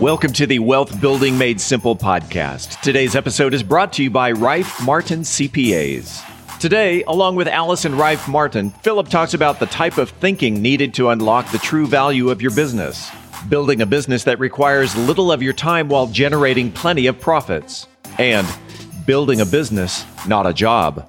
Welcome to the Wealth Building Made Simple podcast. Today's episode is brought to you by Rife Martin CPAs. Today, along with Allison Rife Martin, Philip talks about the type of thinking needed to unlock the true value of your business. Building a business that requires little of your time while generating plenty of profits. And building a business, not a job.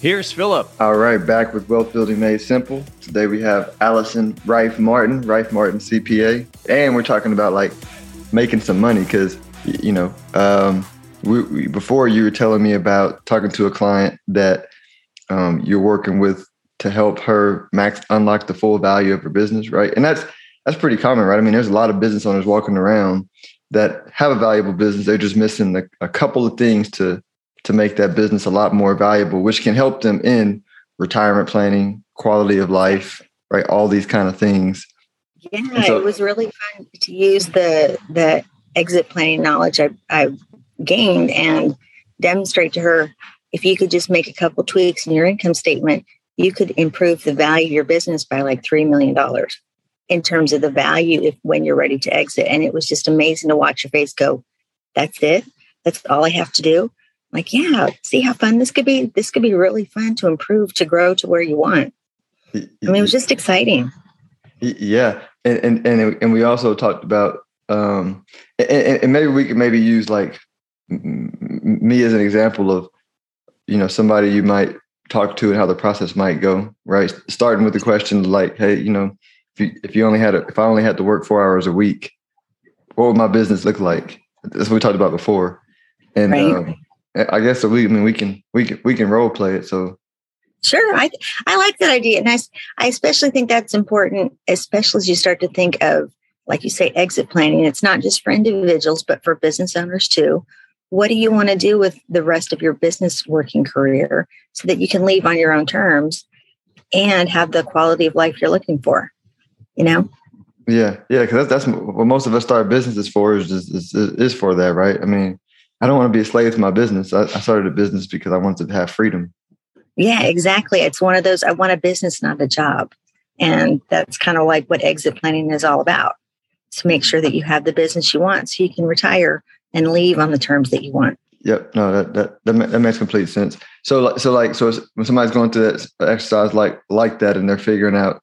Here's Philip. All right, back with Wealth Building Made Simple. Today we have Allison Rife Martin, Rife Martin CPA, and we're talking about like making some money because you know um, we, we, before you were telling me about talking to a client that um, you're working with to help her max unlock the full value of her business, right? And that's that's pretty common, right? I mean, there's a lot of business owners walking around that have a valuable business. They're just missing a, a couple of things to to make that business a lot more valuable, which can help them in retirement planning, quality of life, right? All these kind of things. Yeah, so, it was really fun to use the the exit planning knowledge I, I gained and demonstrate to her if you could just make a couple tweaks in your income statement, you could improve the value of your business by like three million dollars in terms of the value if when you're ready to exit. And it was just amazing to watch your face go, that's it. That's all I have to do like, yeah, see how fun this could be. This could be really fun to improve, to grow to where you want. I mean, it was just exciting. Yeah, and and and, and we also talked about, um, and, and maybe we could maybe use like me as an example of, you know, somebody you might talk to and how the process might go. Right, starting with the question like, hey, you know, if you if you only had a, if I only had to work four hours a week, what would my business look like? That's what we talked about before, and. Right. Um, I guess we. I mean, we can we can we can role play it. So sure, I I like that idea, and I I especially think that's important, especially as you start to think of like you say exit planning. It's not just for individuals, but for business owners too. What do you want to do with the rest of your business working career so that you can leave on your own terms and have the quality of life you're looking for? You know. Yeah, yeah, because that's, that's what most of us start businesses for is, is is for that, right? I mean, I don't want to be a slave to my business. I, I started a business because I wanted to have freedom. Yeah, exactly. It's one of those, I want a business, not a job. And that's kind of like what exit planning is all about to make sure that you have the business you want so you can retire and leave on the terms that you want. Yep. No, that, that, that, that makes complete sense. So, so like, so when somebody's going through that exercise like, like that, and they're figuring out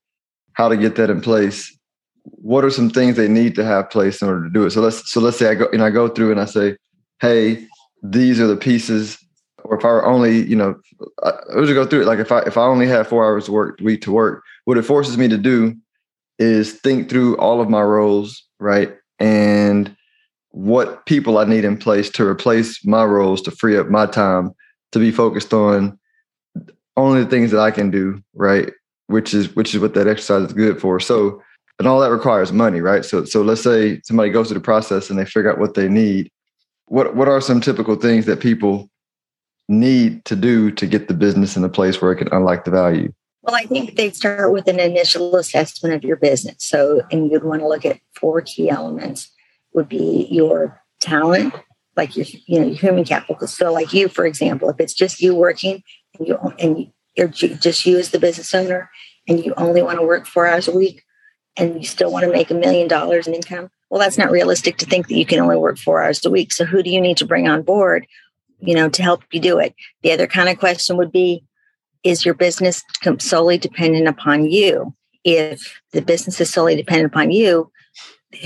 how to get that in place, what are some things they need to have place in order to do it? So let's, so let's say I go, and I go through and I say, hey, these are the pieces. Or if I were only, you know, I, I would go through it. Like if I if I only had four hours work week to work, what it forces me to do is think through all of my roles, right? And what people I need in place to replace my roles to free up my time to be focused on only the things that I can do, right? Which is which is what that exercise is good for. So and all that requires money, right? So so let's say somebody goes through the process and they figure out what they need what what are some typical things that people need to do to get the business in a place where it can unlock the value? Well, I think they start with an initial assessment of your business. So, and you'd want to look at four key elements would be your talent, like your you know your human capital. So, like you, for example, if it's just you working and you and you're just you as the business owner, and you only want to work four hours a week, and you still want to make a million dollars in income, well, that's not realistic to think that you can only work four hours a week. So who do you need to bring on board, you know, to help you do it? The other kind of question would be, is your business solely dependent upon you? If the business is solely dependent upon you,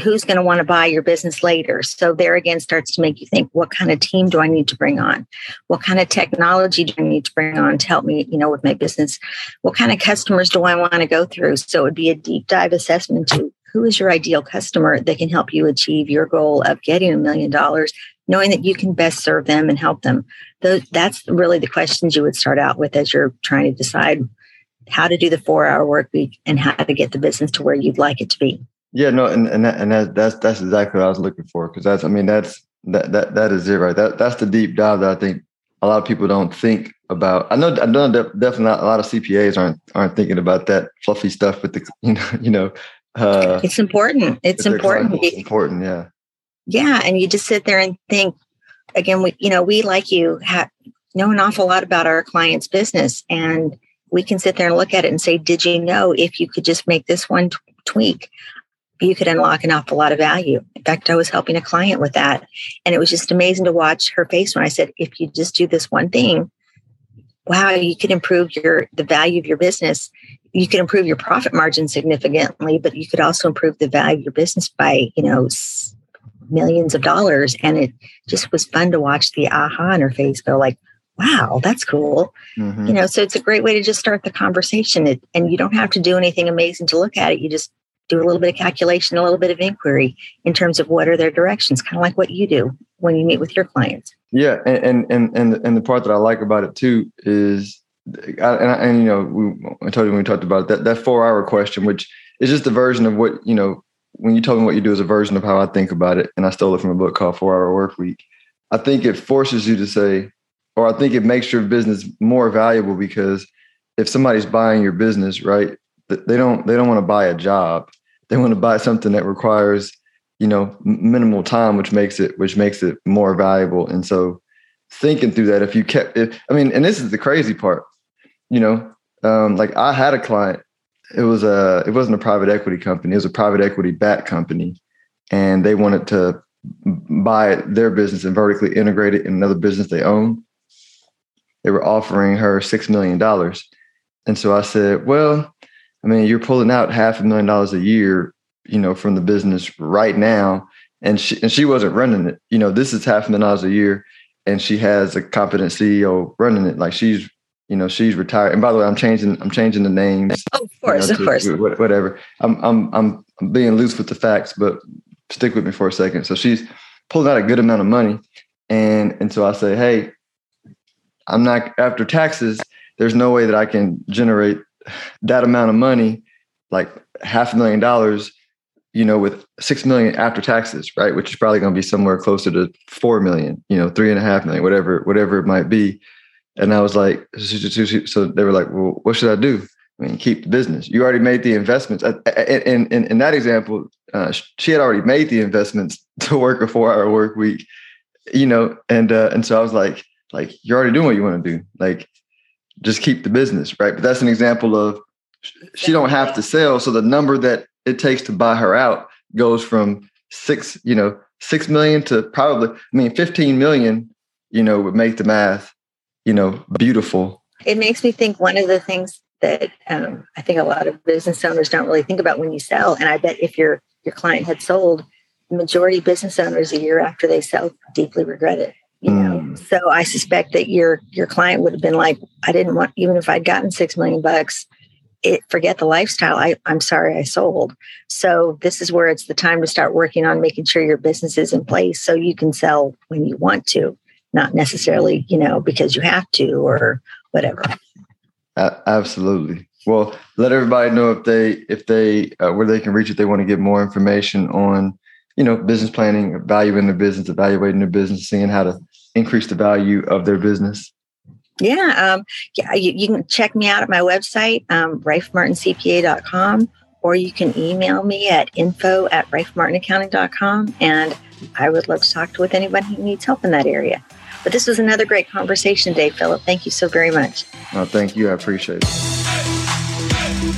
who's going to want to buy your business later? So there again starts to make you think, what kind of team do I need to bring on? What kind of technology do I need to bring on to help me, you know, with my business? What kind of customers do I want to go through? So it would be a deep dive assessment to who is your ideal customer that can help you achieve your goal of getting a million dollars, knowing that you can best serve them and help them. That's really the questions you would start out with as you're trying to decide how to do the four hour work week and how to get the business to where you'd like it to be. Yeah, no, and and, that, and that, that's that's exactly what I was looking for because that's I mean that's That that that is it, right? That that's the deep dive that I think a lot of people don't think about. I know I know definitely not, a lot of CPAs aren't aren't thinking about that fluffy stuff with the you know you know. Uh, it's important. It's important. It's important. Yeah. Yeah, and you just sit there and think. Again, we you know we like you have know an awful lot about our client's business, and we can sit there and look at it and say, "Did you know if you could just make this one t- tweak, you could unlock an awful lot of value. In fact, I was helping a client with that. And it was just amazing to watch her face when I said, if you just do this one thing, wow, you could improve your the value of your business. You could improve your profit margin significantly, but you could also improve the value of your business by, you know, millions of dollars. And it just was fun to watch the aha in her face go like, wow, that's cool. Mm-hmm. You know, so it's a great way to just start the conversation. It, and you don't have to do anything amazing to look at it. You just do a little bit of calculation, a little bit of inquiry in terms of what are their directions, kind of like what you do when you meet with your clients. Yeah, and and and and the part that I like about it too is, and, and you know, we, I told you when we talked about it, that that four hour question, which is just a version of what you know. When you told me what you do is a version of how I think about it, and I stole it from a book called Four Hour Work Week. I think it forces you to say, or I think it makes your business more valuable because if somebody's buying your business, right, they don't they don't want to buy a job they want to buy something that requires you know minimal time which makes it which makes it more valuable. And so thinking through that if you kept it i mean and this is the crazy part you know um, like i had a client it was a it wasn't a private equity company it was a private equity backed company. And they wanted to buy their business and vertically integrate it in another business they own. They were offering her six million dollars. And so i said well I mean, you're pulling out half a million dollars a year, you know, from the business right now. And she and she wasn't running it. You know, this is half a million dollars a year, and she has a competent CEO running it. Like she's, you know, she's retired. And by the way, I'm changing, I'm changing the names. Oh, of course, you know, to, of course. Whatever. I'm I'm I'm being loose with the facts, but stick with me for a second. So she's pulling out a good amount of money. And and so I say, hey, I'm not after taxes, there's no way that I can generate that amount of money, like half a million dollars, you know, with six million after taxes, right? Which is probably going to be somewhere closer to four million, you know, three and a half million, whatever, whatever it might be. And I was like, so they were like, well, what should I do? I mean, keep the business. You already made the investments. In, in, in that example, uh, she had already made the investments to work a four hour work week, you know, and, uh, and so I was like, like, you're already doing what you want to do. Like, just keep the business, right? But that's an example of she don't have to sell. So the number that it takes to buy her out goes from six, you know, six million to probably, I mean, 15 million, you know, would make the math, you know, beautiful. It makes me think one of the things that um, I think a lot of business owners don't really think about when you sell. And I bet if your your client had sold, the majority of business owners a year after they sell deeply regret it you know. So i suspect that your your client would have been like i didn't want even if i'd gotten six million bucks it forget the lifestyle. I, i'm sorry i sold. So this is where it's the time to start working on making sure your business is in place so you can sell when you want to not necessarily you know because you have to or whatever. Uh, absolutely. Well let everybody know if they if they uh, where they can reach if they want to get more information on you know business planning evaluating their business evaluating their business seeing how to increase the value of their business? Yeah, um, yeah. You, you, can check me out at my website, um, rifemartincpa.com, or you can email me at info at rifemartinaccounting.com, and I would love to talk to with anybody who needs help in that area. But this was another great conversation, Dave Philip. Thank you so very much. Oh, thank you. I appreciate it.